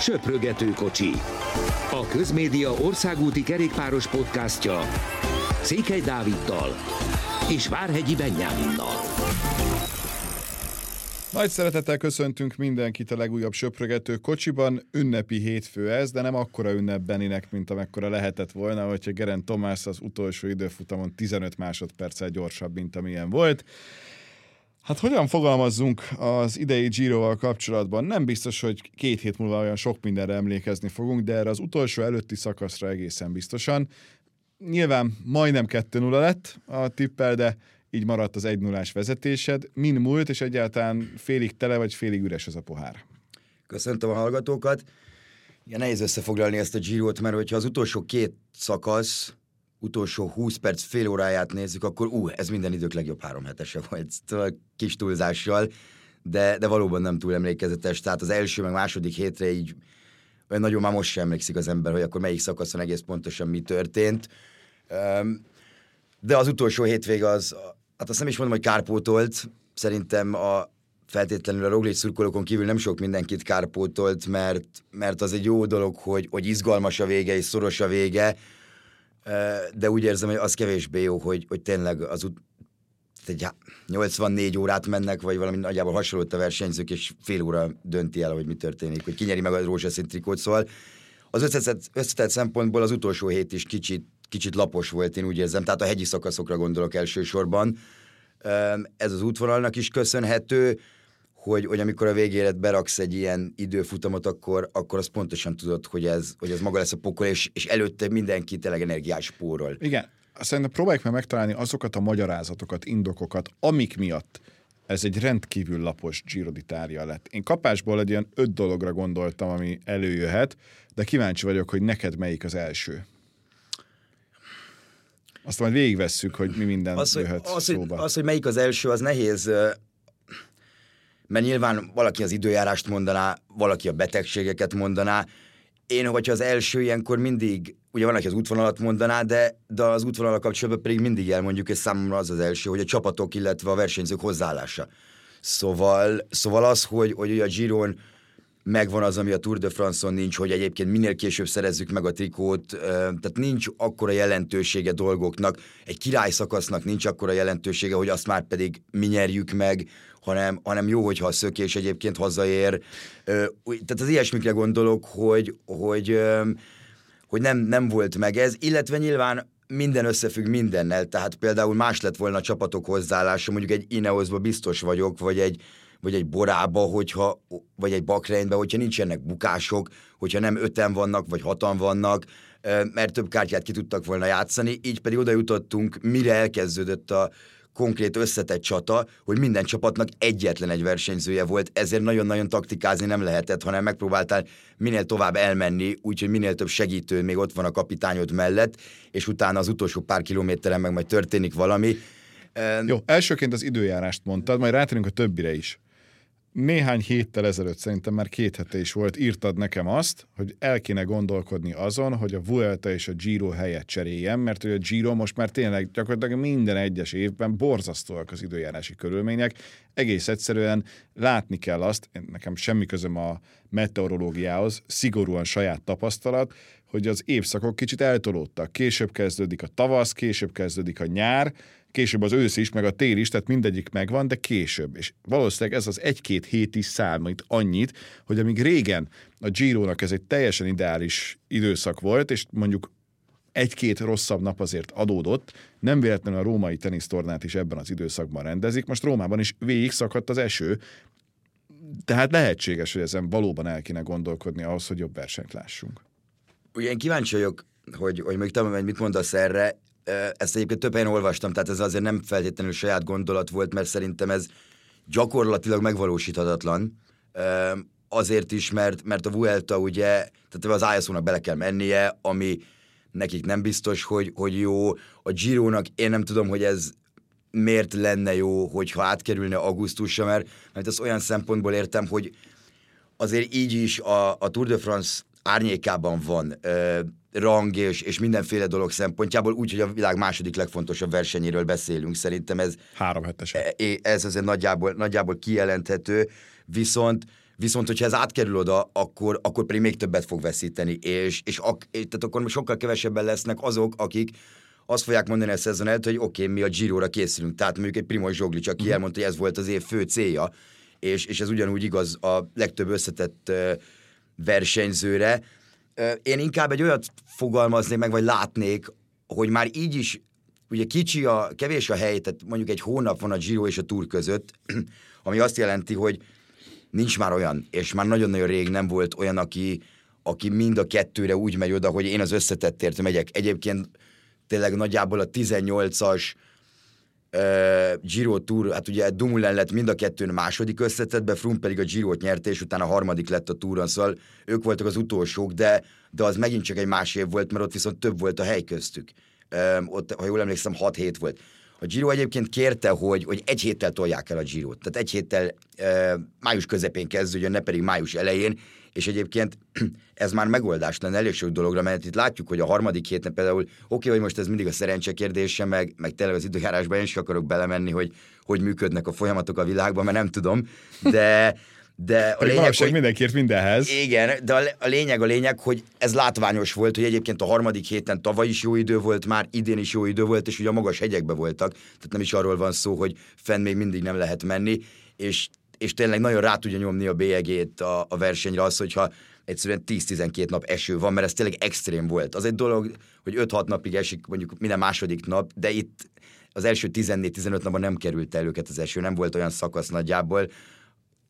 Söprögető kocsi. A Közmédia országúti kerékpáros podcastja Székely Dáviddal és Várhegyi Benyáminnal. Nagy szeretettel köszöntünk mindenkit a legújabb söprögető kocsiban. Ünnepi hétfő ez, de nem akkora ünnep Beninek, mint amekkora lehetett volna, hogyha Geren Tomás az utolsó időfutamon 15 másodperccel gyorsabb, mint amilyen volt. Hát hogyan fogalmazzunk az idei Giroval kapcsolatban? Nem biztos, hogy két hét múlva olyan sok mindenre emlékezni fogunk, de erre az utolsó előtti szakaszra egészen biztosan. Nyilván majdnem 2-0 lett a tippel, de így maradt az 1 0 vezetésed. Min múlt, és egyáltalán félig tele vagy félig üres az a pohár? Köszöntöm a hallgatókat. Igen, nehéz összefoglalni ezt a Girot, mert hogyha az utolsó két szakasz, utolsó 20 perc, fél óráját nézzük, akkor ú, ez minden idők legjobb három hetese volt, szóval kis túlzással, de, de valóban nem túl emlékezetes. Tehát az első, meg második hétre így olyan nagyon már most sem emlékszik az ember, hogy akkor melyik szakaszon egész pontosan mi történt. De az utolsó hétvég az, hát azt nem is mondom, hogy kárpótolt, szerintem a, feltétlenül a Roglic szurkolókon kívül nem sok mindenkit kárpótolt, mert, mert az egy jó dolog, hogy, hogy izgalmas a vége és szoros a vége, de úgy érzem, hogy az kevésbé jó, hogy, hogy tényleg az ut- egy 84 órát mennek, vagy valami nagyjából hasonlót a versenyzők, és fél óra dönti el, hogy mi történik, hogy kinyeri meg a rózsaszín trikót, szóval az összetett, összetett szempontból az utolsó hét is kicsit, kicsit lapos volt, én úgy érzem, tehát a hegyi szakaszokra gondolok elsősorban. Ez az útvonalnak is köszönhető, hogy, hogy amikor a végére beraksz egy ilyen időfutamot, akkor, akkor az pontosan tudod, hogy ez, hogy ez maga lesz a pokol, és, és előtte mindenki tényleg energiás spórol. Igen, szerintem próbáljuk meg megtalálni azokat a magyarázatokat, indokokat, amik miatt ez egy rendkívül lapos Giro d'Italia lett. Én kapásból egy ilyen öt dologra gondoltam, ami előjöhet, de kíváncsi vagyok, hogy neked melyik az első. Azt majd végigvesszük, hogy mi minden az, jöhet az, szóba. Hogy, az, hogy melyik az első, az nehéz, mert nyilván valaki az időjárást mondaná, valaki a betegségeket mondaná. Én, hogyha az első ilyenkor mindig, ugye van, aki az útvonalat mondaná, de, de az útvonalak kapcsolatban pedig mindig elmondjuk, és számomra az az első, hogy a csapatok, illetve a versenyzők hozzáállása. Szóval, szóval az, hogy, hogy a Giron megvan az, ami a Tour de France-on nincs, hogy egyébként minél később szerezzük meg a trikót, tehát nincs akkora jelentősége dolgoknak, egy király szakasznak nincs akkora jelentősége, hogy azt már pedig mi nyerjük meg, hanem, hanem jó, hogyha a szökés egyébként hazaér. Tehát az ilyesmikre gondolok, hogy, hogy, hogy nem, nem volt meg ez, illetve nyilván minden összefügg mindennel, tehát például más lett volna a csapatok hozzáállása, mondjuk egy Ineosba biztos vagyok, vagy egy, vagy egy borába, hogyha, vagy egy bakreinbe, hogyha nincsenek bukások, hogyha nem öten vannak, vagy hatan vannak, mert több kártyát ki tudtak volna játszani, így pedig oda jutottunk, mire elkezdődött a konkrét összetett csata, hogy minden csapatnak egyetlen egy versenyzője volt, ezért nagyon-nagyon taktikázni nem lehetett, hanem megpróbáltál minél tovább elmenni, úgyhogy minél több segítő még ott van a kapitányod mellett, és utána az utolsó pár kilométeren meg majd történik valami. Jó, elsőként az időjárást mondtad, majd rátérünk a többire is néhány héttel ezelőtt, szerintem már két hete is volt, írtad nekem azt, hogy el kéne gondolkodni azon, hogy a Vuelta és a Giro helyet cseréljem, mert hogy a Giro most már tényleg gyakorlatilag minden egyes évben borzasztóak az időjárási körülmények. Egész egyszerűen látni kell azt, nekem semmi közöm a meteorológiához, szigorúan saját tapasztalat, hogy az évszakok kicsit eltolódtak. Később kezdődik a tavasz, később kezdődik a nyár, később az ősz is, meg a tél is, tehát mindegyik megvan, de később. És valószínűleg ez az egy-két hét is számít annyit, hogy amíg régen a Giro-nak ez egy teljesen ideális időszak volt, és mondjuk egy-két rosszabb nap azért adódott, nem véletlenül a római tenisztornát is ebben az időszakban rendezik, most Rómában is végig szakadt az eső, tehát lehetséges, hogy ezen valóban el kéne gondolkodni ahhoz, hogy jobb versenyt lássunk. Ugye én kíváncsi vagyok, hogy, hogy még hogy mit mondasz erre, ezt egyébként több helyen olvastam, tehát ez azért nem feltétlenül saját gondolat volt, mert szerintem ez gyakorlatilag megvalósíthatatlan. Azért is, mert, mert a Vuelta ugye, tehát az ISO-nak bele kell mennie, ami nekik nem biztos, hogy, hogy jó. A Giro-nak én nem tudom, hogy ez miért lenne jó, hogyha átkerülne augusztusra, mert, mert ezt olyan szempontból értem, hogy azért így is a, a Tour de France árnyékában van rang és, és mindenféle dolog szempontjából, úgyhogy a világ második legfontosabb versenyéről beszélünk. Szerintem ez... Három hetes. Ez azért nagyjából, nagyjából kijelenthető, viszont Viszont, hogyha ez átkerül oda, akkor, akkor pedig még többet fog veszíteni, és, és ak, tehát akkor sokkal kevesebben lesznek azok, akik azt fogják mondani a szezon előtt, hogy oké, okay, mi a Giro-ra készülünk. Tehát mondjuk egy Primoz Zsoglic, aki mm. elmondta, hogy ez volt az év fő célja, és, és ez ugyanúgy igaz a legtöbb összetett uh, versenyzőre. Én inkább egy olyat fogalmaznék meg, vagy látnék, hogy már így is ugye kicsi a, kevés a hely, tehát mondjuk egy hónap van a Giro és a Tour között, ami azt jelenti, hogy nincs már olyan, és már nagyon-nagyon rég nem volt olyan, aki, aki mind a kettőre úgy megy oda, hogy én az összetettért megyek. Egyébként tényleg nagyjából a 18-as uh, Giro Tour, hát ugye Dumoulin lett mind a kettőn második összetetbe, Froome pedig a Giro-t nyerte, és utána a harmadik lett a túron, szóval ők voltak az utolsók, de, de az megint csak egy más év volt, mert ott viszont több volt a hely köztük. Um, ott, ha jól emlékszem, 6 hét volt. A Giro egyébként kérte, hogy, hogy egy héttel tolják el a Giro-t. Tehát egy héttel e, május közepén kezdődjön, ne pedig május elején, és egyébként ez már megoldás lenne elég sok dologra, mert itt látjuk, hogy a harmadik héten például, oké, okay, hogy most ez mindig a szerencse kérdése, meg, meg tényleg az időjárásban én is akarok belemenni, hogy hogy működnek a folyamatok a világban, mert nem tudom, de de a lényeg, hogy mindenkiért mindenhez. Igen, de a, a lényeg a lényeg, hogy ez látványos volt, hogy egyébként a harmadik héten tavaly is jó idő volt, már idén is jó idő volt, és ugye a magas hegyekbe voltak, tehát nem is arról van szó, hogy fenn még mindig nem lehet menni, és, és tényleg nagyon rá tudja nyomni a bélyegét a, a versenyre az, hogyha egyszerűen 10-12 nap eső van, mert ez tényleg extrém volt. Az egy dolog, hogy 5-6 napig esik mondjuk minden második nap, de itt az első 14-15 napban nem került el őket az eső, nem volt olyan szakasz nagyjából,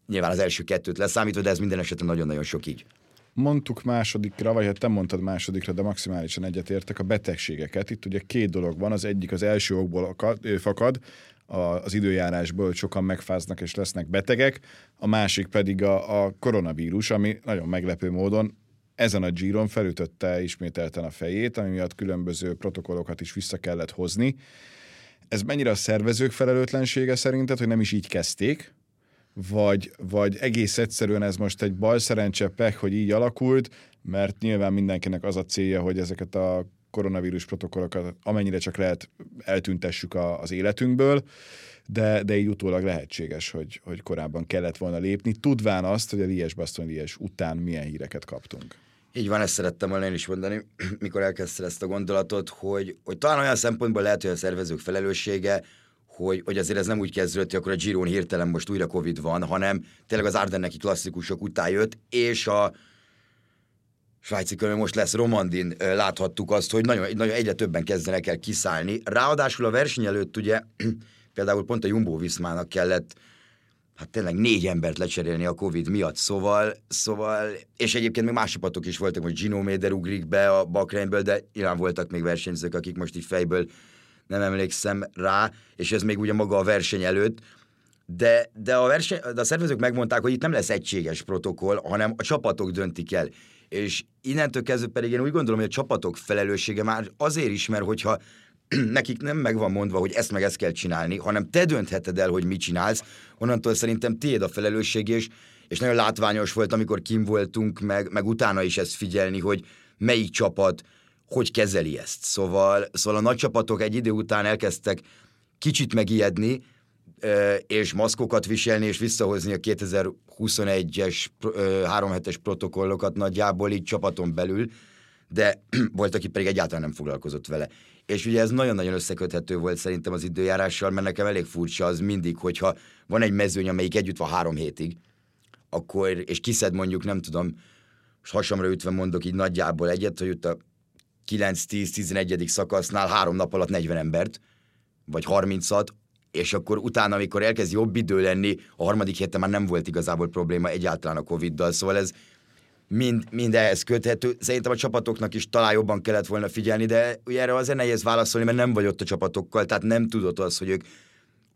Nyilván az első kettőt leszámítva, de ez minden esetben nagyon-nagyon sok így. Mondtuk másodikra, vagy hát te mondtad másodikra, de maximálisan egyetértek a betegségeket. Itt ugye két dolog van, az egyik az első okból fakad, az időjárásból, sokan megfáznak és lesznek betegek, a másik pedig a, a koronavírus, ami nagyon meglepő módon ezen a Giron felütötte ismételten a fejét, ami miatt különböző protokollokat is vissza kellett hozni. Ez mennyire a szervezők felelőtlensége szerinted, hogy nem is így kezdték, vagy, vagy egész egyszerűen ez most egy bal szerencse pech, hogy így alakult, mert nyilván mindenkinek az a célja, hogy ezeket a koronavírus protokollokat amennyire csak lehet eltüntessük a, az életünkből, de, de így utólag lehetséges, hogy, hogy korábban kellett volna lépni, tudván azt, hogy a Lies Baston Lies után milyen híreket kaptunk. Így van, ezt szerettem volna én is mondani, mikor elkezdte ezt a gondolatot, hogy, hogy talán olyan szempontból lehet, hogy a szervezők felelőssége, hogy, hogy azért ez nem úgy kezdődött, hogy akkor a Giron hirtelen most újra Covid van, hanem tényleg az Ardenneki klasszikusok után jött, és a svájci körül most lesz Romandin, láthattuk azt, hogy nagyon, nagyon egyre többen kezdenek el kiszállni. Ráadásul a verseny előtt ugye például pont a Jumbo Viszmának kellett hát tényleg négy embert lecserélni a Covid miatt, szóval, szóval és egyébként még más csapatok is voltak, hogy Gino Méder ugrik be a Bakreinből, de nyilván voltak még versenyzők, akik most így fejből nem emlékszem rá, és ez még ugye maga a verseny előtt, de, de, a, verseny, de a szervezők megmondták, hogy itt nem lesz egységes protokoll, hanem a csapatok döntik el. És innentől kezdve pedig én úgy gondolom, hogy a csapatok felelőssége már azért is, mert hogyha nekik nem meg van mondva, hogy ezt meg ezt kell csinálni, hanem te döntheted el, hogy mit csinálsz, onnantól szerintem tiéd a felelősség, és, és nagyon látványos volt, amikor kim voltunk, meg, meg utána is ezt figyelni, hogy melyik csapat hogy kezeli ezt. Szóval, szóval a nagy csapatok egy idő után elkezdtek kicsit megijedni, és maszkokat viselni, és visszahozni a 2021-es három hetes protokollokat nagyjából így csapaton belül, de volt, aki pedig egyáltalán nem foglalkozott vele. És ugye ez nagyon-nagyon összeköthető volt szerintem az időjárással, mert nekem elég furcsa az mindig, hogyha van egy mezőny, amelyik együtt van három hétig, akkor, és kiszed mondjuk, nem tudom, most hasamra ütve mondok így nagyjából egyet, hogy ott a 9-10-11. szakasznál három nap alatt 40 embert, vagy 30-at, és akkor utána, amikor elkezd jobb idő lenni, a harmadik héten már nem volt igazából probléma egyáltalán a Covid-dal, szóval ez mind, mind ehhez köthető. Szerintem a csapatoknak is talán jobban kellett volna figyelni, de ugye erre azért nehéz válaszolni, mert nem vagy ott a csapatokkal, tehát nem tudod az, hogy ők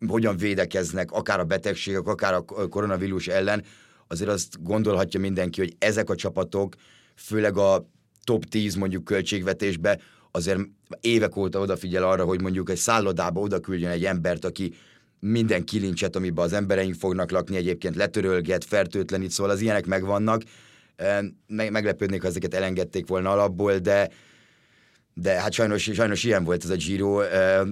hogyan védekeznek, akár a betegségek, akár a koronavírus ellen. Azért azt gondolhatja mindenki, hogy ezek a csapatok, főleg a top 10 mondjuk költségvetésbe, azért évek óta odafigyel arra, hogy mondjuk egy szállodába oda küldjön egy embert, aki minden kilincset, amiben az embereink fognak lakni, egyébként letörölget, fertőtlenít, szóval az ilyenek megvannak. Meg, meglepődnék, ha ezeket elengedték volna alapból, de de hát sajnos, sajnos ilyen volt ez a Giro,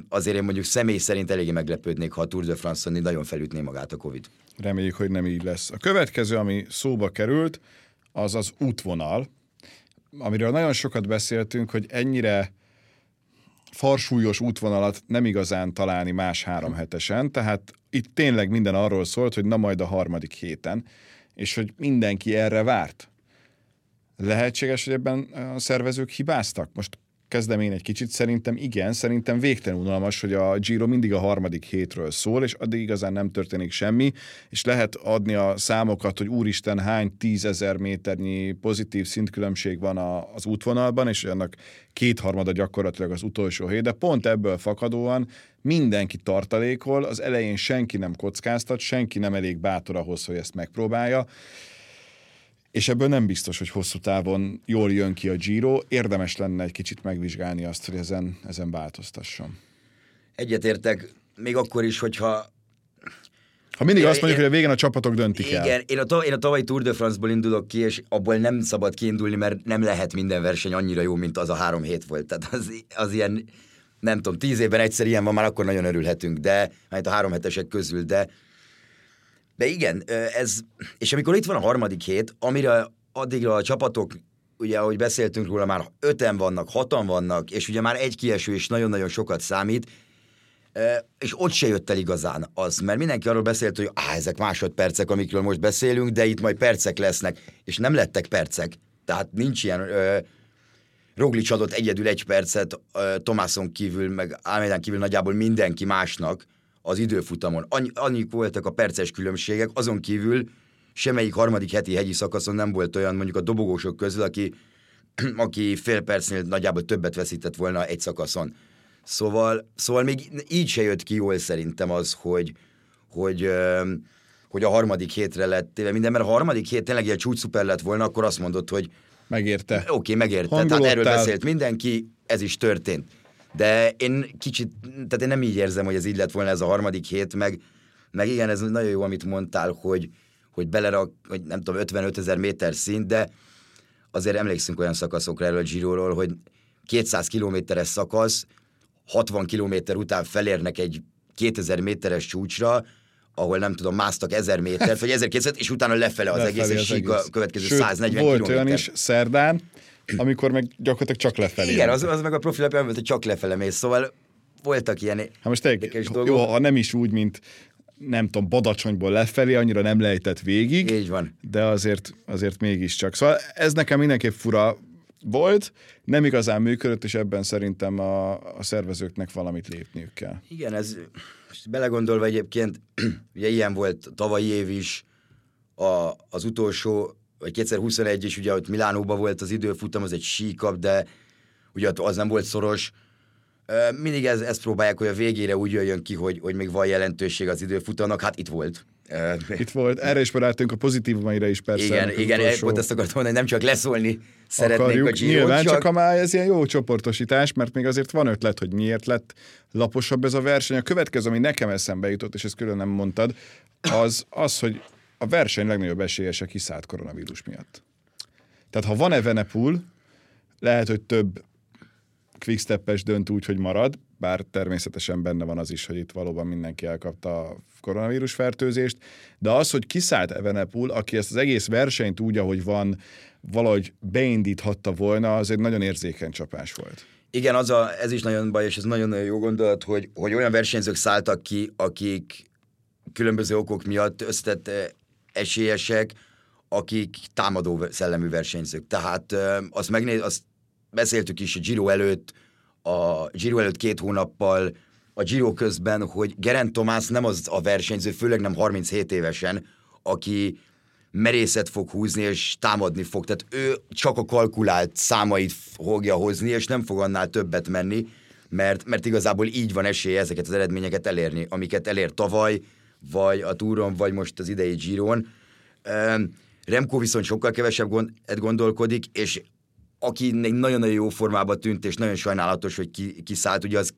azért én mondjuk személy szerint eléggé meglepődnék, ha a Tour de France-on nagyon felütné magát a Covid. Reméljük, hogy nem így lesz. A következő, ami szóba került, az az útvonal, amiről nagyon sokat beszéltünk, hogy ennyire farsúlyos útvonalat nem igazán találni más három hetesen, tehát itt tényleg minden arról szólt, hogy na majd a harmadik héten, és hogy mindenki erre várt. Lehetséges, hogy ebben a szervezők hibáztak? Most kezdem én egy kicsit, szerintem igen, szerintem végtelen unalmas, hogy a Giro mindig a harmadik hétről szól, és addig igazán nem történik semmi, és lehet adni a számokat, hogy úristen hány tízezer méternyi pozitív szintkülönbség van a, az útvonalban, és annak kétharmada gyakorlatilag az utolsó hét, de pont ebből fakadóan mindenki tartalékol, az elején senki nem kockáztat, senki nem elég bátor ahhoz, hogy ezt megpróbálja, és ebből nem biztos, hogy hosszú távon jól jön ki a Giro. Érdemes lenne egy kicsit megvizsgálni azt, hogy ezen, ezen változtasson. Egyetértek, még akkor is, hogyha ha mindig én, azt mondjuk, én, hogy a végén a csapatok döntik igen, el. Én a, én a tavalyi Tour de France-ból indulok ki, és abból nem szabad kiindulni, mert nem lehet minden verseny annyira jó, mint az a három hét volt. Tehát az, az ilyen, nem tudom, tíz évben egyszer ilyen van, már akkor nagyon örülhetünk, de hát a három hetesek közül, de de igen, ez, és amikor itt van a harmadik hét, amire addigra a csapatok, ugye ahogy beszéltünk róla, már öten vannak, hatan vannak, és ugye már egy kieső is nagyon-nagyon sokat számít, és ott se jött el igazán az, mert mindenki arról beszélt, hogy á, ezek másodpercek, amikről most beszélünk, de itt majd percek lesznek, és nem lettek percek. Tehát nincs ilyen... Ö, Roglic adott egyedül egy percet ö, Tomászon kívül, meg Álmédán kívül nagyjából mindenki másnak, az időfutamon. Annyi, annyi voltak a perces különbségek, azon kívül semmelyik harmadik heti hegyi szakaszon nem volt olyan mondjuk a dobogósok közül, aki, aki fél percnél nagyjából többet veszített volna egy szakaszon. Szóval, szóval még így se jött ki jól szerintem az, hogy, hogy, hogy a harmadik hétre lett téve minden, mert a harmadik hét tényleg ilyen csúcs szuper lett volna, akkor azt mondod, hogy Megérte. Oké, okay, megérte. Tehát erről beszélt mindenki, ez is történt. De én kicsit, tehát én nem így érzem, hogy ez így lett volna ez a harmadik hét, meg, meg igen, ez nagyon jó, amit mondtál, hogy, hogy belerak, hogy nem tudom, 55 ezer méter szint, de azért emlékszünk olyan szakaszokra erről a Giroról, hogy 200 kilométeres szakasz, 60 kilométer után felérnek egy 2000 méteres csúcsra, ahol nem tudom, másztak 1000 métert, vagy 1200, és utána lefele az lefele egész, és sík a következő Sőt, 140 volt kilométer. olyan is szerdán, amikor meg gyakorlatilag csak lefelé. Igen, az, az meg a profilapján volt, hogy csak lefele mész, szóval voltak ilyen hát most egy, Jó, ha nem is úgy, mint nem tudom, Badacsonyból lefelé, annyira nem lejtett végig. Így van. De azért, azért mégiscsak. Szóval ez nekem mindenképp fura volt, nem igazán működött, és ebben szerintem a, a szervezőknek valamit lépniük kell. Igen, ez belegondolva egyébként, ugye ilyen volt tavalyi év is, a, az utolsó vagy 2021 is, ugye ott Milánóban volt az időfutam, az egy síkap, de ugye az nem volt szoros. Mindig ez, ezt próbálják, hogy a végére úgy jöjjön ki, hogy, hogy még van jelentőség az időfutamnak, hát itt volt. Itt volt, erre is barátunk a pozitívumaira is persze. Igen, igen, utolsó... pont ezt akartam mondani, nem csak leszólni szeretnék Akarjuk. a Giro, Nyilván csak... csak a már ez ilyen jó csoportosítás, mert még azért van ötlet, hogy miért lett laposabb ez a verseny. A következő, ami nekem eszembe jutott, és ezt külön nem mondtad, az az, hogy a verseny legnagyobb esélyese kiszállt koronavírus miatt. Tehát ha van Evenepul, lehet, hogy több quicksteppes dönt úgy, hogy marad, bár természetesen benne van az is, hogy itt valóban mindenki elkapta a koronavírus fertőzést, de az, hogy kiszállt Evenepul, aki ezt az egész versenyt úgy, ahogy van, valahogy beindíthatta volna, az egy nagyon érzékeny csapás volt. Igen, az a, ez is nagyon baj, és ez nagyon jó gondolat, hogy, hogy olyan versenyzők szálltak ki, akik különböző okok miatt összetett esélyesek, akik támadó szellemű versenyzők. Tehát azt megnéz, azt beszéltük is a Giro előtt, a Giro előtt két hónappal, a Giro közben, hogy Gerent Tomás nem az a versenyző, főleg nem 37 évesen, aki merészet fog húzni és támadni fog. Tehát ő csak a kalkulált számait fogja hozni, és nem fog annál többet menni, mert, mert igazából így van esélye ezeket az eredményeket elérni, amiket elér tavaly, vagy a túron, vagy most az idei Giron. Remco viszont sokkal kevesebb gond, gondolkodik, és aki nagyon-nagyon jó formában tűnt, és nagyon sajnálatos, hogy ki, kiszállt, ugye az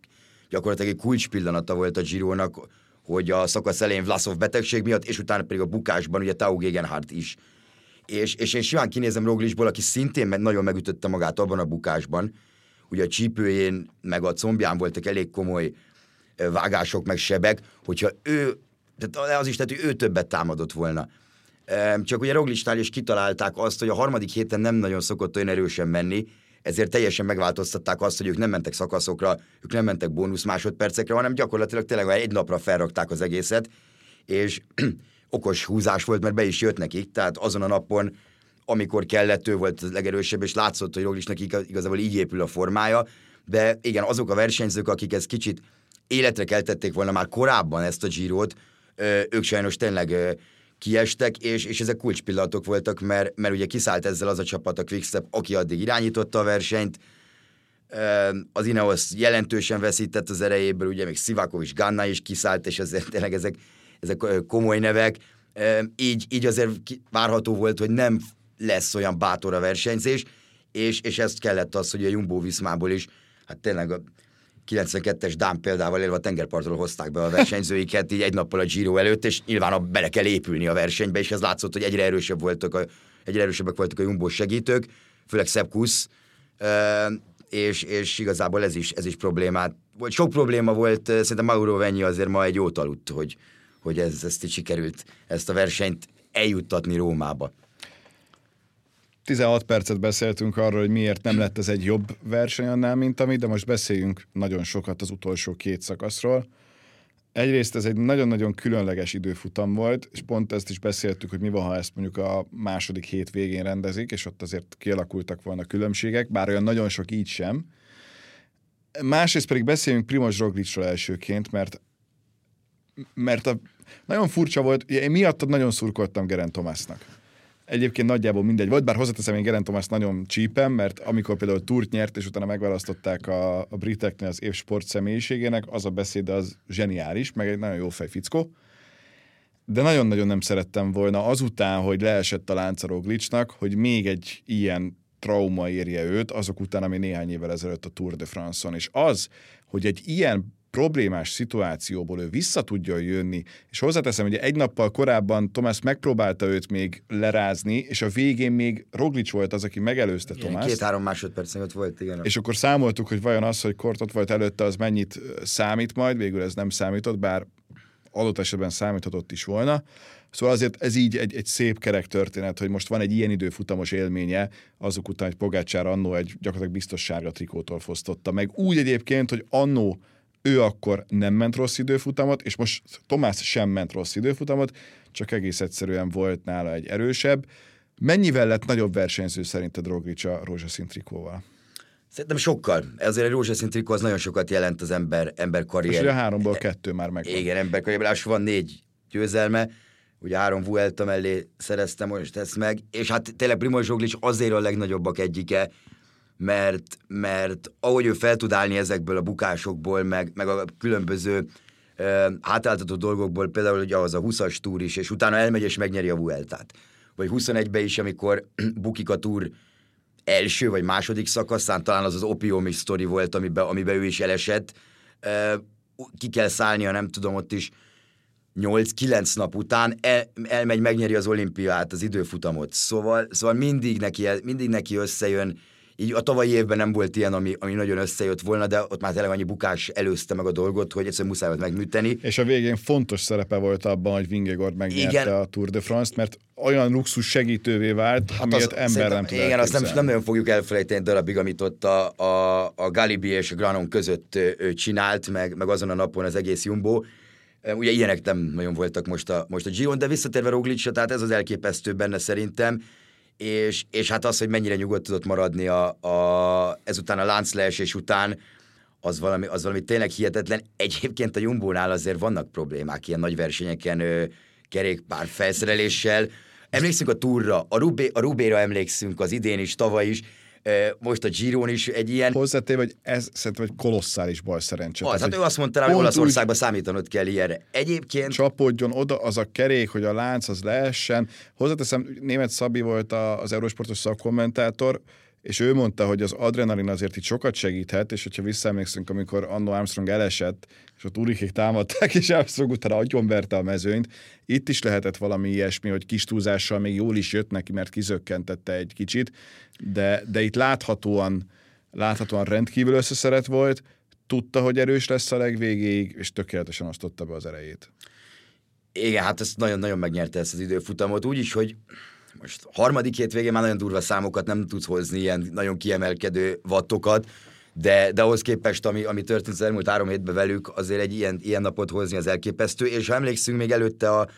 gyakorlatilag egy kulcs pillanata volt a Gironak, hogy a szakasz elején Vlasov betegség miatt, és utána pedig a bukásban ugye Tau Gegenhardt is. És, és én simán kinézem Roglisból, aki szintén nagyon megütötte magát abban a bukásban, ugye a csípőjén, meg a combján voltak elég komoly vágások, meg sebek, hogyha ő, tehát az is tehát, hogy ő többet támadott volna. Csak ugye Roglicnál is kitalálták azt, hogy a harmadik héten nem nagyon szokott olyan erősen menni, ezért teljesen megváltoztatták azt, hogy ők nem mentek szakaszokra, ők nem mentek bónusz másodpercekre, hanem gyakorlatilag tényleg egy napra felrakták az egészet, és okos húzás volt, mert be is jött nekik, tehát azon a napon, amikor kellett, ő volt a legerősebb, és látszott, hogy Roglicnak igazából így épül a formája, de igen, azok a versenyzők, akik ezt kicsit életre keltették volna már korábban ezt a Girot, ők sajnos tényleg kiestek, és, és ezek kulcspillanatok voltak, mert, mert ugye kiszállt ezzel az a csapat, a Quickstep, aki addig irányította a versenyt, az Ineos jelentősen veszített az erejéből, ugye még Szivakov és Ganna is kiszállt, és azért tényleg ezek, ezek komoly nevek, így, így azért várható volt, hogy nem lesz olyan bátor a versenyzés, és, és ezt kellett az, hogy a Jumbo Viszmából is, hát tényleg 92-es Dán példával élve a tengerpartról hozták be a versenyzőiket így egy nappal a Giro előtt, és nyilván a, bele kell épülni a versenybe, és ez látszott, hogy egyre erősebb voltak a, egyre erősebbek voltak a Jumbo segítők, főleg Sepp Kuss, és, és igazából ez is, ez is problémát, vagy sok probléma volt, szerintem Mauro Venyi azért ma egy jót aludt, hogy, hogy ez, ezt így sikerült ezt a versenyt eljuttatni Rómába. 16 percet beszéltünk arról, hogy miért nem lett ez egy jobb verseny annál, mint ami, de most beszéljünk nagyon sokat az utolsó két szakaszról. Egyrészt ez egy nagyon-nagyon különleges időfutam volt, és pont ezt is beszéltük, hogy mi van, ha ezt mondjuk a második hét végén rendezik, és ott azért kialakultak volna különbségek, bár olyan nagyon sok így sem. Másrészt pedig beszéljünk Primoz Roglicról elsőként, mert mert a, nagyon furcsa volt, én miattad nagyon szurkoltam Geren Tomásnak Egyébként nagyjából mindegy volt, bár hozzáteszem, én Geraint Thomas nagyon csípem, mert amikor például túrt nyert, és utána megválasztották a, a briteknél az év sport személyiségének, az a beszéd az zseniális, meg egy nagyon jó fej fickó. De nagyon-nagyon nem szerettem volna azután, hogy leesett a lánca Roglicsnak, hogy még egy ilyen trauma érje őt, azok után, ami néhány évvel ezelőtt a Tour de France-on. És az, hogy egy ilyen problémás szituációból ő vissza tudjon jönni, és hozzáteszem, hogy egy nappal korábban Tomás megpróbálta őt még lerázni, és a végén még Roglic volt az, aki megelőzte Tomás. Két-három másodperc ott volt, igen. És akkor számoltuk, hogy vajon az, hogy Kortot volt előtte, az mennyit számít majd, végül ez nem számított, bár adott esetben számíthatott is volna. Szóval azért ez így egy, egy szép kerek történet, hogy most van egy ilyen időfutamos élménye, azok után, hogy Pogácsár annó egy gyakorlatilag biztos sárga trikótól fosztotta meg. Úgy egyébként, hogy annó ő akkor nem ment rossz időfutamot, és most Tomás sem ment rossz időfutamot, csak egész egyszerűen volt nála egy erősebb. Mennyivel lett nagyobb versenyző szerinted Roglic a rózsaszín trikóval? Szerintem sokkal. Ezért egy rózsaszín trikó az nagyon sokat jelent az ember, ember karrier. És ugye a háromból kettő már meg. Igen, ember karrierben. van négy győzelme, ugye három Vuelta mellé szerezte most ezt meg, és hát tényleg Primoz Roglic azért a legnagyobbak egyike, mert, mert ahogy ő fel tud állni ezekből a bukásokból, meg, meg a különböző uh, hátráltató dolgokból, például ugye az a 20-as túr is, és utána elmegy és megnyeri a Vueltát. Vagy 21-ben is, amikor bukik a túr első vagy második szakaszán, talán az az opiumi sztori volt, amiben, amiben ő is elesett. Uh, ki kell szállnia, nem tudom, ott is 8-9 nap után el, elmegy, megnyeri az olimpiát, az időfutamot. Szóval, szóval mindig, neki, mindig neki összejön, így a tavalyi évben nem volt ilyen, ami, ami nagyon összejött volna, de ott már tényleg annyi bukás előzte meg a dolgot, hogy egyszerűen muszáj volt megműteni. És a végén fontos szerepe volt abban, hogy Vingegord megnyerte igen. a Tour de France-t, mert olyan luxus segítővé vált, hát amiért az, ember nem tud Igen, azt nem, nem nagyon fogjuk elfelejteni darabig, amit ott a, a, a Galibi és a Granon között ő csinált, meg, meg azon a napon az egész Jumbo. Ugye ilyenek nem nagyon voltak most a, most a Giron, de visszatérve Roglic, tehát ez az elképesztő benne szerintem és, és hát az, hogy mennyire nyugodt tudott maradni a, a, ezután a láncleesés után, az valami, az valami tényleg hihetetlen. Egyébként a Jumbónál azért vannak problémák ilyen nagy versenyeken, ö, kerékpár felszereléssel. Emlékszünk a túrra, a, Rubé, a Rubéra emlékszünk az idén is, tavaly is, most a Giron is egy ilyen... Hozzátéve, hogy ez szerintem egy kolosszális bal szerencse. Az, hát ő azt mondta hogy Olaszországban úgy... számítanod kell ilyenre. Egyébként... Csapódjon oda az a kerék, hogy a lánc az leessen. Hozzáteszem, német Szabi volt az Eurosportos szakkommentátor, és ő mondta, hogy az adrenalin azért itt sokat segíthet, és hogyha visszaemlékszünk, amikor Anno Armstrong elesett, és ott Urikék támadták, és Armstrong utána agyonverte a mezőnyt, itt is lehetett valami ilyesmi, hogy kis túlzással még jól is jött neki, mert kizökkentette egy kicsit, de, de itt láthatóan láthatóan rendkívül összeszeret volt, tudta, hogy erős lesz a legvégéig, és tökéletesen osztotta be az erejét. Igen, hát ezt nagyon-nagyon megnyerte ezt az időfutamot, úgyis, hogy most harmadik hétvégén már nagyon durva számokat nem tudsz hozni, ilyen nagyon kiemelkedő vattokat, de, de ahhoz képest, ami, ami történt az elmúlt három hétben velük, azért egy ilyen, ilyen napot hozni az elképesztő, és ha emlékszünk még előtte a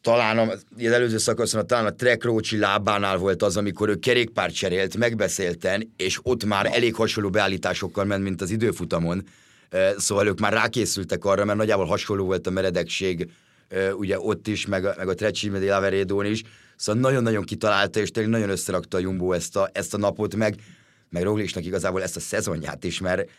talán az előző szakaszon, talán a Trek Rócsi lábánál volt az, amikor ő kerékpár cserélt, megbeszélten, és ott már elég hasonló beállításokkal ment, mint az időfutamon. Szóval ők már rákészültek arra, mert nagyjából hasonló volt a meredekség ugye ott is, meg a, meg a Trecsi Medi Laverédón is. Szóval nagyon-nagyon kitalálta, és tényleg nagyon összerakta a Jumbo ezt a, ezt a napot, meg, meg Roglisnak igazából ezt a szezonját is, mert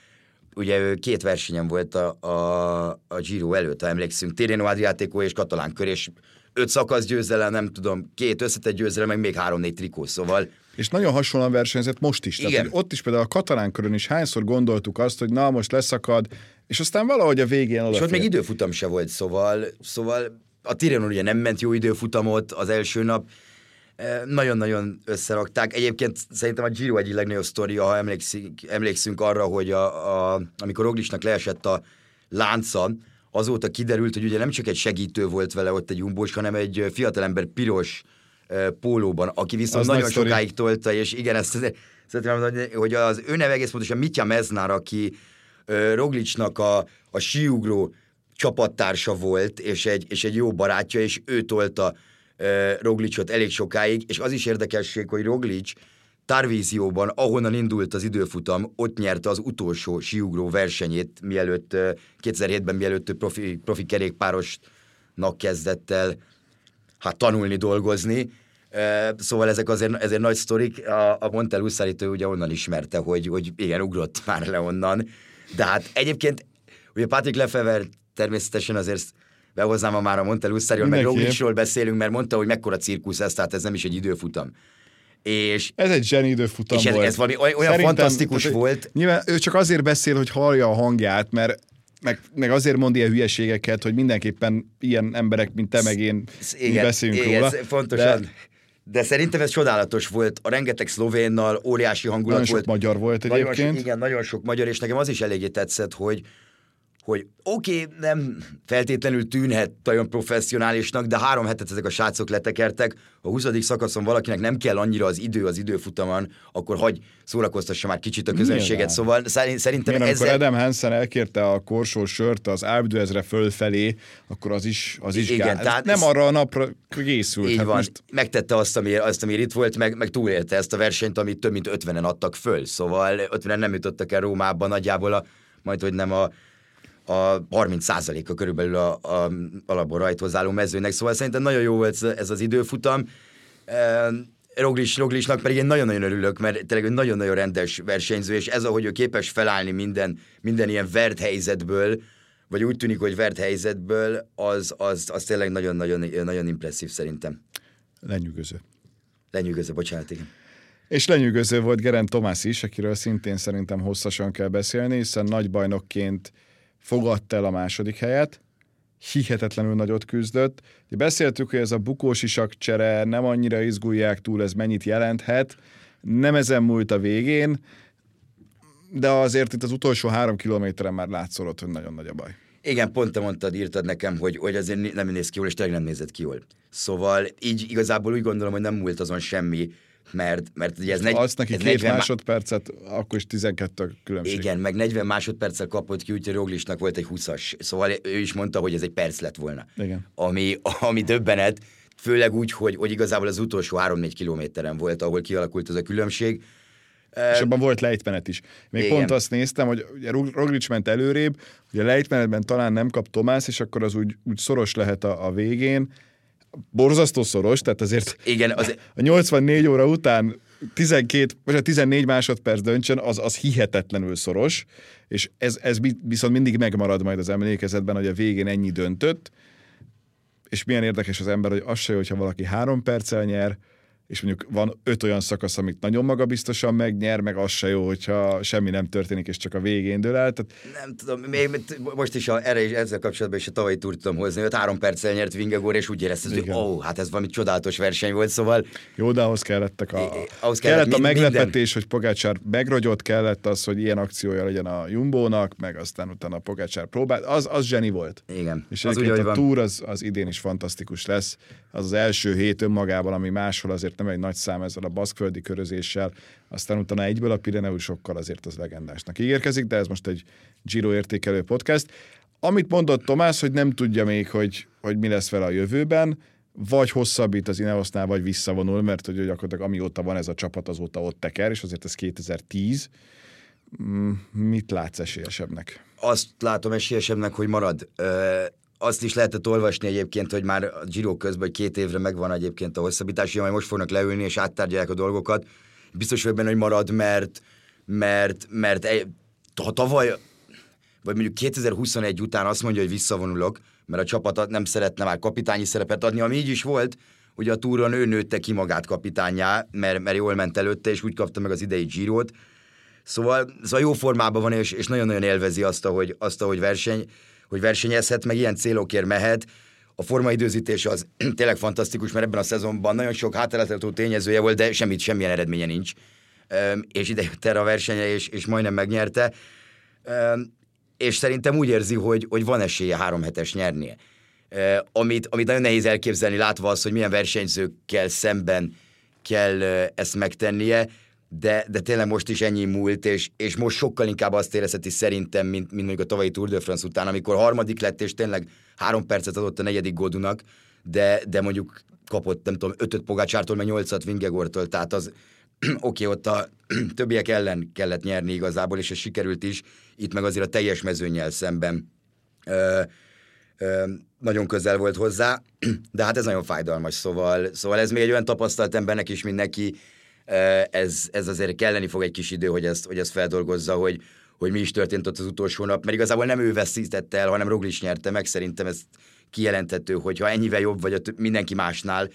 ugye ő két versenyen volt a, a, a Giro előtt, ha emlékszünk, Tirreno Adriatico és Katalán kör, és öt szakasz győzelem, nem tudom, két összetett győzelem, meg még három-négy trikó, szóval és nagyon hasonlóan versenyzett most is. Igen. Tehát, ott is például a katalán körön is hányszor gondoltuk azt, hogy na most leszakad, és aztán valahogy a végén És ott még időfutam se volt, szóval, szóval a Tirenon ugye nem ment jó időfutamot az első nap, nagyon-nagyon összerakták. Egyébként szerintem a Giro egyik legnagyobb sztoria, ha emlékszünk, emlékszünk arra, hogy a, a, amikor Roglisnak leesett a lánca, azóta kiderült, hogy ugye nem csak egy segítő volt vele ott egy jumbós, hanem egy fiatalember piros pólóban, aki viszont az nagyon sokáig tolta, és igen, ezt szeretném mondani, hogy az ő neve egész pontosan Mitya Meznár, aki Roglicsnak a, a síugró csapattársa volt, és egy, és egy jó barátja, és ő tolta Roglicsot elég sokáig, és az is érdekesség, hogy Roglic Tarvízióban, ahonnan indult az időfutam, ott nyerte az utolsó siugró versenyét, mielőtt 2007-ben, mielőtt profi, profi kerékpárosnak kezdett el hát tanulni, dolgozni. Szóval ezek azért, ezért nagy sztorik. A, a Montel Uszállítő ugye onnan ismerte, hogy, hogy igen, ugrott már le onnan. De hát egyébként ugye Patrick Lefever természetesen azért behoznám már a Montel Uszállítő, meg Roglicról beszélünk, mert mondta, hogy mekkora cirkusz ez, tehát ez nem is egy időfutam. És, ez egy zseni időfutam és ez, volt. ez valami olyan Szerintem, fantasztikus tehát, volt. Nyilván ő csak azért beszél, hogy hallja a hangját, mert meg, meg azért mond ilyen hülyeségeket, hogy mindenképpen ilyen emberek, mint te meg én, igen, mi beszélünk igen, róla. Fontosan. De, de szerintem ez csodálatos volt. A rengeteg szlovénnal óriási hangulat nagyon volt. Nagyon sok magyar volt egyébként. Nagyon, igen, nagyon sok magyar, és nekem az is eléggé tetszett, hogy hogy oké, okay, nem feltétlenül tűnhet olyan professzionálisnak, de három hetet ezek a srácok letekertek. A 20. szakaszon valakinek nem kell annyira az idő az időfutamon, akkor hagy szórakoztassa már kicsit a közönséget. Nyilván. Szóval szerintem Milyen, ezzel... Amikor Adam Hansen elkérte a korsó sört az Alpdőezre fölfelé, akkor az is, az is Igen, gál. Tehát nem ez... arra a napra készült. Így hát van. Most... Megtette azt, ami, azt, ami itt volt, meg, meg túlélte ezt a versenyt, amit több mint 50-en adtak föl. Szóval 50-en nem jutottak el Rómában nagyjából a, majd hogy nem a a 30%-a körülbelül a, a alapból rajthoz álló mezőnek, szóval szerintem nagyon jó volt ez az időfutam. Roglis, Roglisnak pedig én nagyon-nagyon örülök, mert tényleg nagyon-nagyon rendes versenyző, és ez, ahogy ő képes felállni minden, minden ilyen vert helyzetből, vagy úgy tűnik, hogy vert helyzetből, az, az, az tényleg nagyon-nagyon nagyon impresszív szerintem. Lenyűgöző. Lenyűgöző, bocsánat, igen. És lenyűgöző volt Gerent Tomás is, akiről szintén szerintem hosszasan kell beszélni, hiszen nagy bajnokként fogadta el a második helyet, hihetetlenül nagyot küzdött. Beszéltük, hogy ez a bukós isak csere nem annyira izgulják túl, ez mennyit jelenthet. Nem ezen múlt a végén, de azért itt az utolsó három kilométeren már látszolott, hogy nagyon nagy a baj. Igen, pont te mondtad, írtad nekem, hogy, hogy azért nem néz ki jól, és tényleg nem nézett ki jól. Szóval így igazából úgy gondolom, hogy nem múlt azon semmi, mert, mert ugye ez... Negy, azt neki ez két 40 másodpercet, akkor is 12 különbség. Igen, meg 40 másodperccel kapott ki, úgyhogy Roglisnak volt egy 20-as. Szóval ő is mondta, hogy ez egy perc lett volna. Igen. Ami, ami döbbenet, főleg úgy, hogy, hogy igazából az utolsó 3-4 kilométeren volt, ahol kialakult ez a különbség. És abban volt lejtmenet is. Még Igen. pont azt néztem, hogy ugye Roglic ment előrébb, ugye a lejtmenetben talán nem kap Tomás, és akkor az úgy, úgy szoros lehet a, a végén, borzasztó szoros, tehát azért Igen, az... a 84 óra után 12, vagy a 14 másodperc döntsön, az, az hihetetlenül szoros, és ez, ez viszont mindig megmarad majd az emlékezetben, hogy a végén ennyi döntött, és milyen érdekes az ember, hogy az se, hogyha valaki három perccel nyer, és mondjuk van öt olyan szakasz, amit nagyon magabiztosan megnyer, meg az se jó, hogyha semmi nem történik, és csak a végén dől el. Tehát... Nem tudom, még most is a, erre is ezzel kapcsolatban is a tavalyi túrt tudom hozni, hogy három perccel nyert Vingegor, és úgy érezted, hogy ó, oh, hát ez valami csodálatos verseny volt, szóval... Jó, de ahhoz kellettek a... ahhoz kellett, kellett a meglepetés, minden. hogy Pogácsár megrogyott, kellett az, hogy ilyen akciója legyen a Jumbónak, meg aztán utána a Pogácsár próbált, az, az zseni volt. Igen. És az úgy, a túr az, az idén is fantasztikus lesz. Az az első hét önmagában, ami máshol azért nem egy nagy szám ezzel a baszkföldi körözéssel, aztán utána egyből a Pireneusokkal azért az legendásnak ígérkezik, de ez most egy Giro értékelő podcast. Amit mondott Tomás, hogy nem tudja még, hogy, hogy mi lesz vele a jövőben, vagy hosszabbít az Ineosznál, vagy visszavonul, mert hogy gyakorlatilag amióta van ez a csapat, azóta ott teker, és azért ez 2010. Mm, mit látsz esélyesebbnek? Azt látom esélyesebbnek, hogy marad. Azt is lehetett olvasni egyébként, hogy már a Giro közben, hogy két évre megvan egyébként a hosszabbítás, majd most fognak leülni és áttárgyalják a dolgokat. Biztos vagyok benne, hogy marad, mert, mert, mert ha tavaly, vagy mondjuk 2021 után azt mondja, hogy visszavonulok, mert a csapat nem szeretne már kapitányi szerepet adni, ami így is volt, hogy a túron ő nőtte ki magát kapitányá, mert, mert jól ment előtte, és úgy kapta meg az idei Girot. Szóval, szóval jó formában van, és, és nagyon-nagyon élvezi azt, hogy, azt, hogy verseny, hogy versenyezhet, meg ilyen célokért mehet. A formaidőzítés az tényleg fantasztikus, mert ebben a szezonban nagyon sok hátráltató tényezője volt, de semmit, semmilyen eredménye nincs. És ide jött erre a versenye, és, és majdnem megnyerte. És szerintem úgy érzi, hogy, hogy van esélye három hetes nyernie. Amit, amit nagyon nehéz elképzelni, látva az, hogy milyen versenyzőkkel szemben kell ezt megtennie, de, de tényleg most is ennyi múlt, és, és most sokkal inkább azt érezheti szerintem, mint, mint mondjuk a tavalyi Tour de France után, amikor harmadik lett, és tényleg három percet adott a negyedik Godunak, de, de mondjuk kapott, nem tudom, ötöt Pogácsártól, meg nyolcat Vingegortól, tehát az oké, okay, ott a többiek ellen kellett nyerni igazából, és ez sikerült is, itt meg azért a teljes mezőnyel szemben ö, ö, nagyon közel volt hozzá, de hát ez nagyon fájdalmas, szóval, szóval ez még egy olyan tapasztalt embernek is, mint neki, ez, ez azért kelleni fog egy kis idő, hogy ezt, hogy ezt feldolgozza, hogy, hogy mi is történt ott az utolsó nap, mert igazából nem ő veszítette el, hanem Roglic nyerte meg, szerintem ez kijelenthető, hogy ha ennyivel jobb vagy mindenki másnál,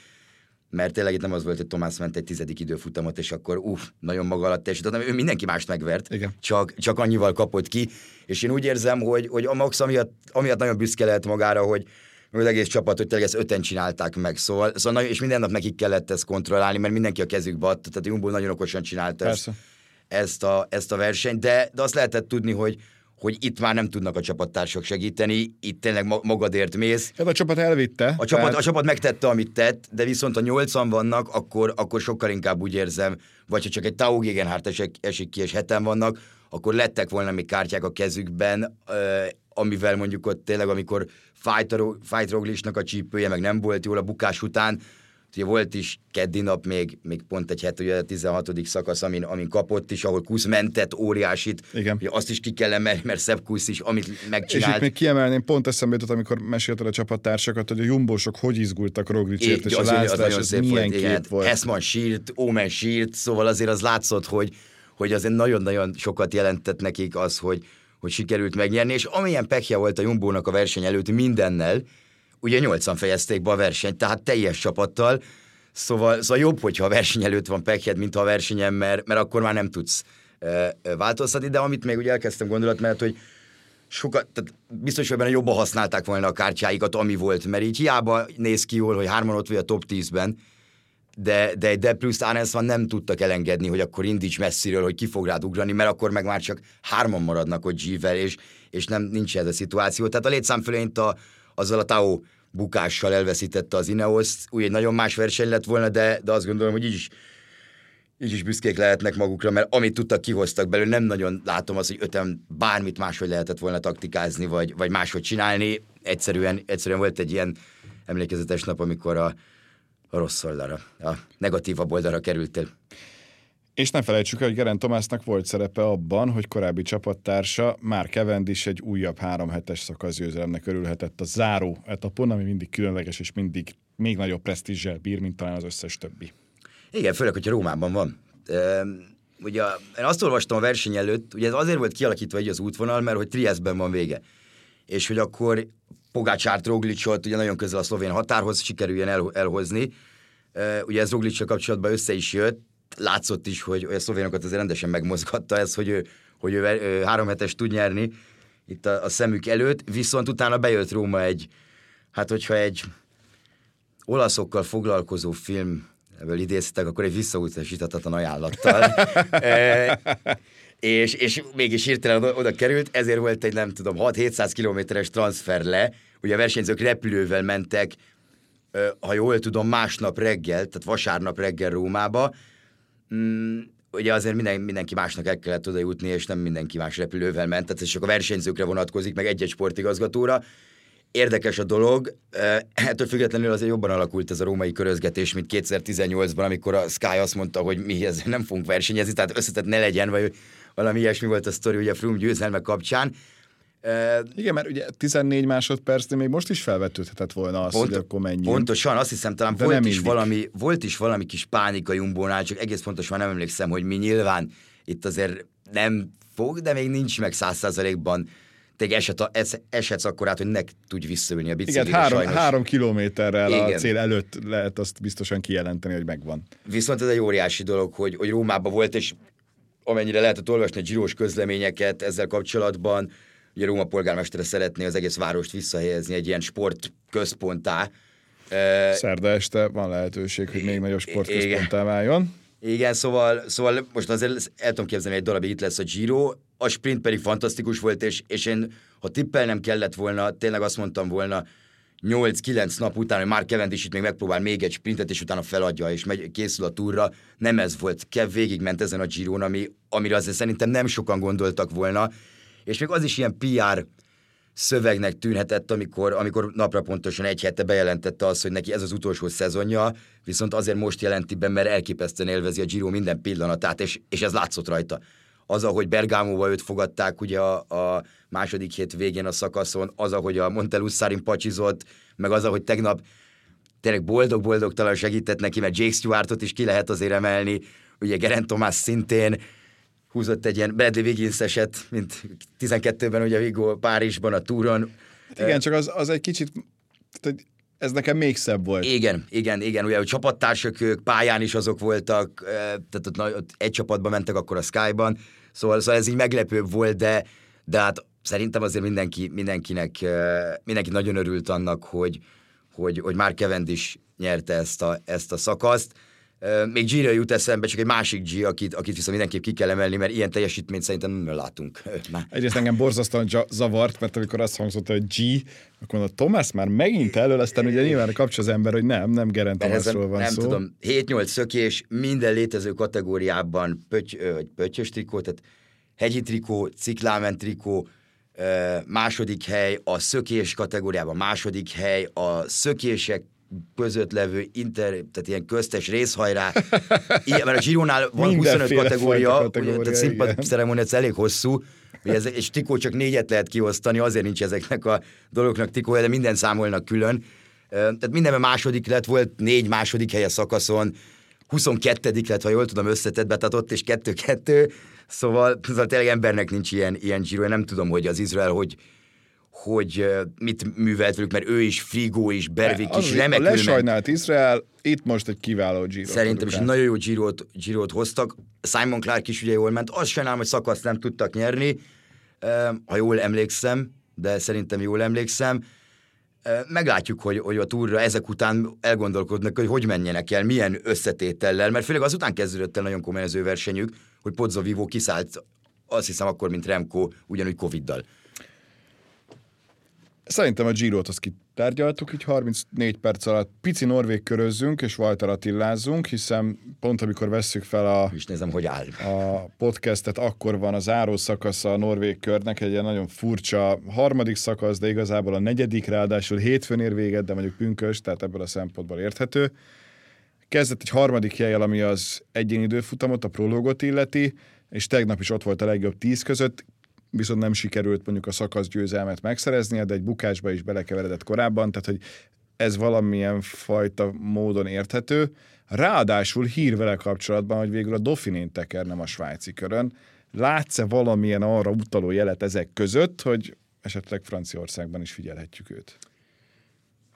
mert tényleg itt nem az volt, hogy Tomás ment egy tizedik időfutamot, és akkor uff, nagyon maga alatt teljesített, hanem ő mindenki mást megvert, Igen. Csak, csak annyival kapott ki, és én úgy érzem, hogy, hogy a Max amiatt, amiatt nagyon büszke lehet magára, hogy, az egész csapat, hogy tényleg ezt öten csinálták meg, szóval, szóval és minden nap nekik kellett ezt kontrollálni, mert mindenki a kezükbe adta, tehát Jumbo nagyon okosan csinálta ezt, ezt, a, ezt a versenyt, de, de azt lehetett tudni, hogy, hogy itt már nem tudnak a csapattársak segíteni, itt tényleg magadért mész. Hát a csapat elvitte. A csapat, tehát... a csapat megtette, amit tett, de viszont a nyolcan vannak, akkor, akkor sokkal inkább úgy érzem, vagy ha csak egy Tau Gegenhardt esik, esik ki, és heten vannak, akkor lettek volna még kártyák a kezükben, amivel mondjuk ott tényleg, amikor Fight Roglisnak a csípője meg nem volt jól a bukás után, Ugye volt is keddi nap még, még pont egy het, ugye a 16. szakasz, amin, amin kapott is, ahol Kusz mentett óriásit. Igen. Ugye azt is ki kell emelni, mert Szebb Kusz is, amit megcsinált. És itt még kiemelném, pont eszembe jutott, amikor mesélted a csapattársakat, hogy a jumbósok hogy izgultak Roglicért, és az, a lázlás, az, az milyen volt, kép volt. Hessman sírt, Omen sírt, szóval azért az látszott, hogy, hogy azért nagyon-nagyon sokat jelentett nekik az, hogy, hogy sikerült megnyerni, és amilyen pekje volt a Jumbónak a verseny előtt mindennel, ugye nyolcan fejezték be a versenyt, tehát teljes csapattal, szóval, szóval jobb, hogyha a verseny előtt van pekjed, mint a versenyen, mert, mert akkor már nem tudsz e, változtatni, de amit még ugye elkezdtem gondolat, mert hogy sokat, tehát biztos, hogy benne jobban használták volna a kártyáikat, ami volt, mert így hiába néz ki jól, hogy hárman ott vagy a top 10-ben, de, de egy Deplus van nem tudtak elengedni, hogy akkor indíts messziről, hogy ki fog rád ugrani, mert akkor meg már csak hárman maradnak ott G-vel, és, és nem, nincs ez a szituáció. Tehát a létszámfölényt a, azzal a Tao bukással elveszítette az Ineos, úgy egy nagyon más verseny lett volna, de, de azt gondolom, hogy így is, így is büszkék lehetnek magukra, mert amit tudtak, kihoztak belőle, nem nagyon látom azt, hogy öten bármit máshogy lehetett volna taktikázni, vagy, vagy máshogy csinálni. Egyszerűen, egyszerűen volt egy ilyen emlékezetes nap, amikor a, a rossz oldalra, a negatívabb oldalra kerültél. És nem felejtsük el, hogy Geren Tomásznak volt szerepe abban, hogy korábbi csapattársa már Cavendish egy újabb három hetes szakaszgyőzelemnek örülhetett a záró etapon, ami mindig különleges és mindig még nagyobb presztízsel bír, mint talán az összes többi. Igen, főleg, hogyha Rómában van. E, ugye én azt olvastam a verseny előtt, ugye ez azért volt kialakítva egy az útvonal, mert hogy Triestben van vége. És hogy akkor Pogácsárt, Roglicot ugye nagyon közel a szlovén határhoz sikerüljen el, elhozni, Ugye ez Roglic kapcsolatban össze is jött, látszott is, hogy a szlovénokat azért rendesen megmozgatta ez, hogy ő, hogy ő, ő három hetes tud nyerni itt a, a szemük előtt, viszont utána bejött Róma egy, hát hogyha egy olaszokkal foglalkozó film ebből idéztek, akkor egy visszautasíthatatlan ajánlattal. e, és, és mégis hirtelen oda, oda került, ezért volt egy nem tudom 6-700 kilométeres transfer le, ugye a versenyzők repülővel mentek, ha jól tudom, másnap reggel, tehát vasárnap reggel Rómába, mm, ugye azért minden, mindenki másnak el kellett oda jutni, és nem mindenki más repülővel ment, tehát ez csak a versenyzőkre vonatkozik, meg egy-egy sportigazgatóra. Érdekes a dolog, ettől függetlenül azért jobban alakult ez a római körözgetés, mint 2018-ban, amikor a Sky azt mondta, hogy mi ezzel nem fogunk versenyezni, tehát összetett ne legyen, vagy valami ilyesmi volt a sztori ugye a Froome győzelme kapcsán. Uh, Igen, mert ugye 14 másodpercnél még most is felvetődhetett volna az, pont, hogy akkor menjünk. Pontosan, azt hiszem, talán volt is, valami, volt is valami kis pánika Jumbónál, csak egész pontosan nem emlékszem, hogy mi nyilván itt azért nem fog, de még nincs meg száz százalékban te eset, es, esetsz akkor át, hogy ne tudj visszaülni a biciklire. Igen, három, sajnos. három kilométerrel Igen. a cél előtt lehet azt biztosan kijelenteni, hogy megvan. Viszont ez egy óriási dolog, hogy, hogy Rómában volt, és amennyire lehetett olvasni a gyirós közleményeket ezzel kapcsolatban, ugye Róma polgármestere szeretné az egész várost visszahelyezni egy ilyen sportközponttá. Szerda este van lehetőség, hogy még nagyobb sportközponttá váljon. Igen, szóval, szóval most azért el tudom képzelni, egy darabig itt lesz a Giro, a sprint pedig fantasztikus volt, és, és én, ha tippelnem kellett volna, tényleg azt mondtam volna, 8-9 nap után, hogy már Cavendish itt még megpróbál még egy sprintet, és utána feladja, és megy, készül a túra. Nem ez volt. Kev végigment ezen a Giron, ami, amire azért szerintem nem sokan gondoltak volna, és még az is ilyen PR szövegnek tűnhetett, amikor, amikor napra pontosan egy hete bejelentette azt, hogy neki ez az utolsó szezonja, viszont azért most jelenti be, mert elképesztően élvezi a Giro minden pillanatát, és, és ez látszott rajta. Az, ahogy Bergámóval őt fogadták ugye a, a második hét végén a szakaszon, az, ahogy a Montelusszárin pacsizott, meg az, ahogy tegnap tényleg boldog-boldogtalan segített neki, mert Jake Stewartot is ki lehet azért emelni, ugye Geraint Thomas szintén, húzott egy ilyen Bradley Wiggins eset, mint 12-ben ugye Vigo Párizsban a túron. Igen, csak az, az egy kicsit, tehát ez nekem még szebb volt. Igen, igen, igen, ugye a csapattársak ők pályán is azok voltak, tehát ott, ott egy csapatban mentek akkor a Sky-ban, szóval, szóval ez így meglepőbb volt, de, de hát szerintem azért mindenki, mindenkinek, mindenki nagyon örült annak, hogy, hogy, hogy már Cavendish nyerte ezt a, ezt a szakaszt. Még Giro jut eszembe, csak egy másik G, akit, akit viszont mindenképp ki kell emelni, mert ilyen teljesítményt szerintem nem látunk. Már. Egyrészt engem borzasztóan zavart, mert amikor azt hangzott, hogy G, akkor mondom, Thomas már megint elől, aztán ugye nyilván kapcs az ember, hogy nem, nem Gerent Thomasról van nem szó. tudom, 7-8 szökés minden létező kategóriában pöty, pöttyös trikó, tehát hegyi trikó, ciklámen trikó, második hely, a szökés kategóriában második hely, a szökések között levő inter, tehát ilyen köztes részhajrá. Ilyen, mert a Gironál van 25 kategória, kategória ugye, tehát színpad ceremónia elég hosszú, ez, és tikó csak négyet lehet kiosztani, azért nincs ezeknek a dolgoknak tikója, de minden számolnak külön. Tehát mindenben második lett, volt négy második helye szakaszon, 22 lett, ha jól tudom, összetettbe, tehát ott is kettő-kettő, szóval, szóval tényleg embernek nincs ilyen, ilyen Giro, nem tudom, hogy az Izrael hogy, hogy mit művelt velük, mert ő is, Frigó is, Bervik is, remekül. A lesajnált Izrael, itt most egy kiváló Giro. Szerintem is nagyon jó Girot, Girot hoztak. Simon Clark is ugye jól ment. Azt sajnálom, hogy szakaszt nem tudtak nyerni, ha jól emlékszem, de szerintem jól emlékszem. Meglátjuk, hogy, hogy a túra ezek után elgondolkodnak, hogy hogy menjenek el, milyen összetétellel, mert főleg azután kezdődött el nagyon komoly az ő versenyük, hogy Pozzo Vivo kiszállt, azt hiszem akkor, mint Remco, ugyanúgy Covid-dal. Szerintem a Girot azt kitárgyaltuk, így 34 perc alatt pici norvég körözzünk, és Walter Attilázzunk, hiszen pont amikor vesszük fel a, is nézem, hogy áll. a podcastet, akkor van a záró szakasza a norvég körnek, egy ilyen nagyon furcsa harmadik szakasz, de igazából a negyedik, ráadásul hétfőn ér véget, de mondjuk pünkös, tehát ebből a szempontból érthető. Kezdett egy harmadik helyel, ami az egyéni időfutamot, a prológot illeti, és tegnap is ott volt a legjobb tíz között viszont nem sikerült mondjuk a szakasz győzelmet megszereznie, de egy bukásba is belekeveredett korábban, tehát hogy ez valamilyen fajta módon érthető. Ráadásul hír vele kapcsolatban, hogy végül a Dauphinén teker, nem a svájci körön. Látsz-e valamilyen arra utaló jelet ezek között, hogy esetleg Franciaországban is figyelhetjük őt?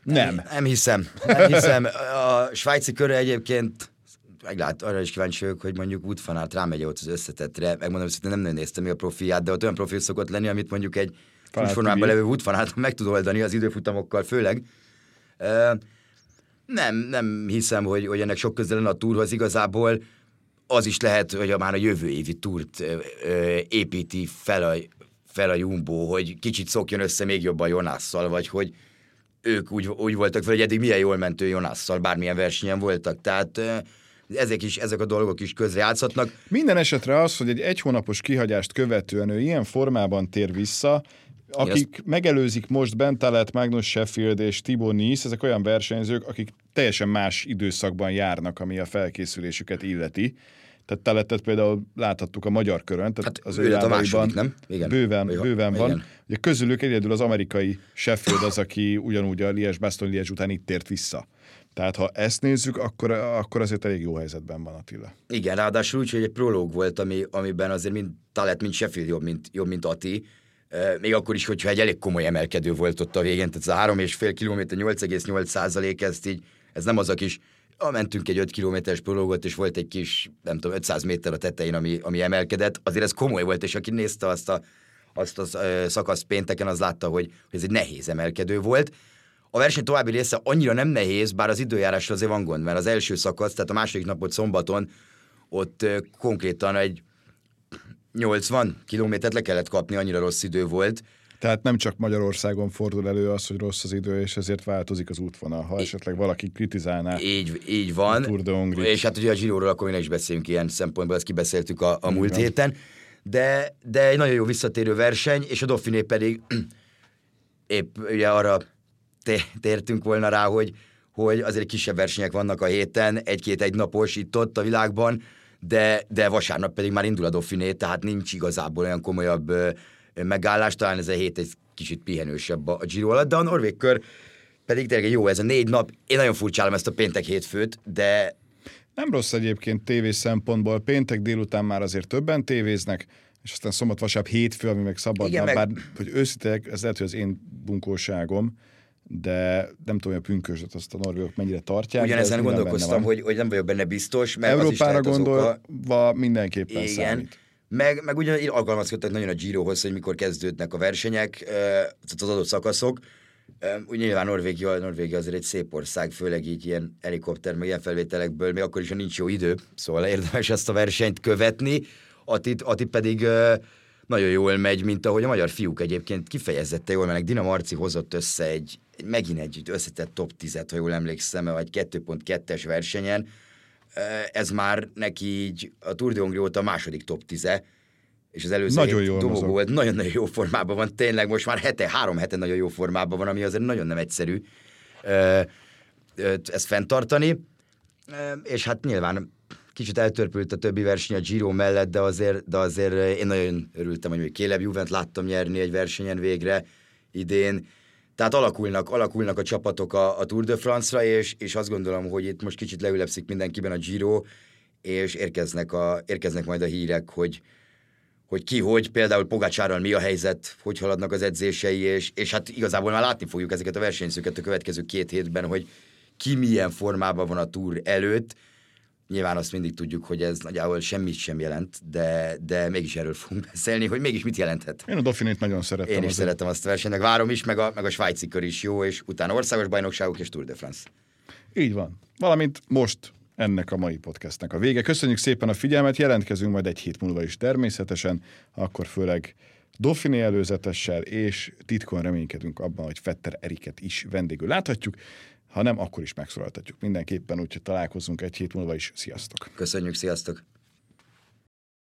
Nem. Nem hiszem. Nem hiszem. A svájci köre egyébként meglát, arra is kíváncsi vagyok, hogy mondjuk útfanát rámegy ott az összetettre. Megmondom, hogy nem nagyon néztem mi a profiát, de ott olyan profil szokott lenni, amit mondjuk egy formában levő útfanát meg tud oldani az időfutamokkal főleg. Uh, nem, nem hiszem, hogy, hogy ennek sok közel a túrhoz igazából. Az is lehet, hogy a már a jövő évi túrt ö, ö, építi fel a, fel a Jumbo, hogy kicsit szokjon össze még jobban Jonásszal, vagy hogy ők úgy, úgy voltak fel, hogy eddig milyen jól mentő Jonásszal, bármilyen versenyen voltak. Tehát ö, ezek, is, ezek a dolgok is közrejátszhatnak. Minden esetre az, hogy egy egy hónapos kihagyást követően ő ilyen formában tér vissza, akik azt... megelőzik most Bentelet, Magnus Sheffield és Tibor Nice, ezek olyan versenyzők, akik teljesen más időszakban járnak, ami a felkészülésüket illeti. Tehát teletet például láthattuk a magyar körön, tehát hát az ő a második, nem? Igen. Bőven, igen. bőven van. Igen. Ugye közülük egyedül az amerikai Sheffield az, aki ugyanúgy a Lies Baston Lies után itt tért vissza. Tehát ha ezt nézzük, akkor, akkor azért elég jó helyzetben van Attila. Igen, ráadásul úgy, hogy egy prológ volt, ami, amiben azért mind Talet, mint Sheffield jobb, mint, jobb, mint Ati, még akkor is, hogyha egy elég komoly emelkedő volt ott a végén, tehát ez a 3,5 km 8,8 százalék, ezt így, ez nem az a kis, ah, mentünk egy 5 kilométeres prológot, és volt egy kis, nem tudom, 500 méter a tetején, ami, ami emelkedett, azért ez komoly volt, és aki nézte azt a, azt a szakasz pénteken, az látta, hogy, hogy ez egy nehéz emelkedő volt. A verseny további része annyira nem nehéz, bár az időjárásra azért van gond, mert az első szakasz, tehát a második napot szombaton, ott konkrétan egy 80 kilométert le kellett kapni, annyira rossz idő volt. Tehát nem csak Magyarországon fordul elő az, hogy rossz az idő, és ezért változik az útvonal, ha esetleg valaki kritizálná. Így, így van. És hát ugye a Giroról akkor mi is beszélünk ilyen szempontból, ezt kibeszéltük a, a múlt héten. De, de egy nagyon jó visszatérő verseny, és a Dauphiné pedig épp ugye arra tértünk volna rá, hogy, hogy azért kisebb versenyek vannak a héten, egy-két egynapos itt-ott a világban, de, de vasárnap pedig már indul a Dauphiné, tehát nincs igazából olyan komolyabb megállás, talán ez a hét egy kicsit pihenősebb a, Giro alatt, de a Norvég kör pedig tényleg jó, ez a négy nap, én nagyon furcsálom ezt a péntek hétfőt, de... Nem rossz egyébként tévés szempontból, péntek délután már azért többen tévéznek, és aztán szombat, vasárnap, hétfő, ami meg szabad Igen, nap, meg... bár, hogy őszintén, ez lehet, hogy az én bunkóságom, de nem tudom, hogy a pünkösdet azt a norvégok mennyire tartják. Ugyanezen gondolkoztam, hogy, hogy nem vagyok benne biztos. Mert Európára gondolva oka... mindenképpen Igen. számít. Meg, meg ugyan alkalmazkodtak nagyon a Girohoz, hogy mikor kezdődnek a versenyek, az adott szakaszok. Úgy nyilván Norvégia, Norvégia azért egy szép ország, főleg így ilyen helikopter, meg ilyen felvételekből, még akkor is, ha nincs jó idő, szóval érdemes ezt a versenyt követni. Ati, Ati pedig nagyon jól megy, mint ahogy a magyar fiúk egyébként kifejezette jól mennek. Dina Marci hozott össze egy, egy megint egy összetett top 10-et, ha jól emlékszem, vagy 2.2-es versenyen. Ez már neki így a Tour de Hongrie óta a második top 10 -e, és az előző nagyon jó volt, nagyon-nagyon jó formában van, tényleg most már hete, három hete nagyon jó formában van, ami azért nagyon nem egyszerű ezt fenntartani, és hát nyilván kicsit eltörpült a többi verseny a Giro mellett, de azért, de azért én nagyon örültem, hogy Kéleb Juvent láttam nyerni egy versenyen végre idén. Tehát alakulnak, alakulnak a csapatok a, a Tour de France-ra, és, és azt gondolom, hogy itt most kicsit leülepszik mindenkiben a Giro, és érkeznek, a, érkeznek majd a hírek, hogy, hogy ki, hogy például Pogácsárral mi a helyzet, hogy haladnak az edzései, és, és hát igazából már látni fogjuk ezeket a versenyszőket a következő két hétben, hogy ki milyen formában van a túr előtt, Nyilván azt mindig tudjuk, hogy ez nagyjából semmit sem jelent, de, de mégis erről fogunk beszélni, hogy mégis mit jelenthet. Én a Dauphinét nagyon szeretem. Én is azért. szeretem azt a versenyt, várom is, meg a, meg a svájci kör is jó, és utána országos bajnokságok és Tour de France. Így van. Valamint most ennek a mai podcastnek a vége. Köszönjük szépen a figyelmet, jelentkezünk majd egy hét múlva is természetesen, akkor főleg Dauphiné előzetessel, és titkon reménykedünk abban, hogy Fetter Eriket is vendégül láthatjuk. Ha nem, akkor is megszólaltatjuk mindenképpen, úgyhogy találkozunk egy hét múlva is. Sziasztok! Köszönjük, sziasztok!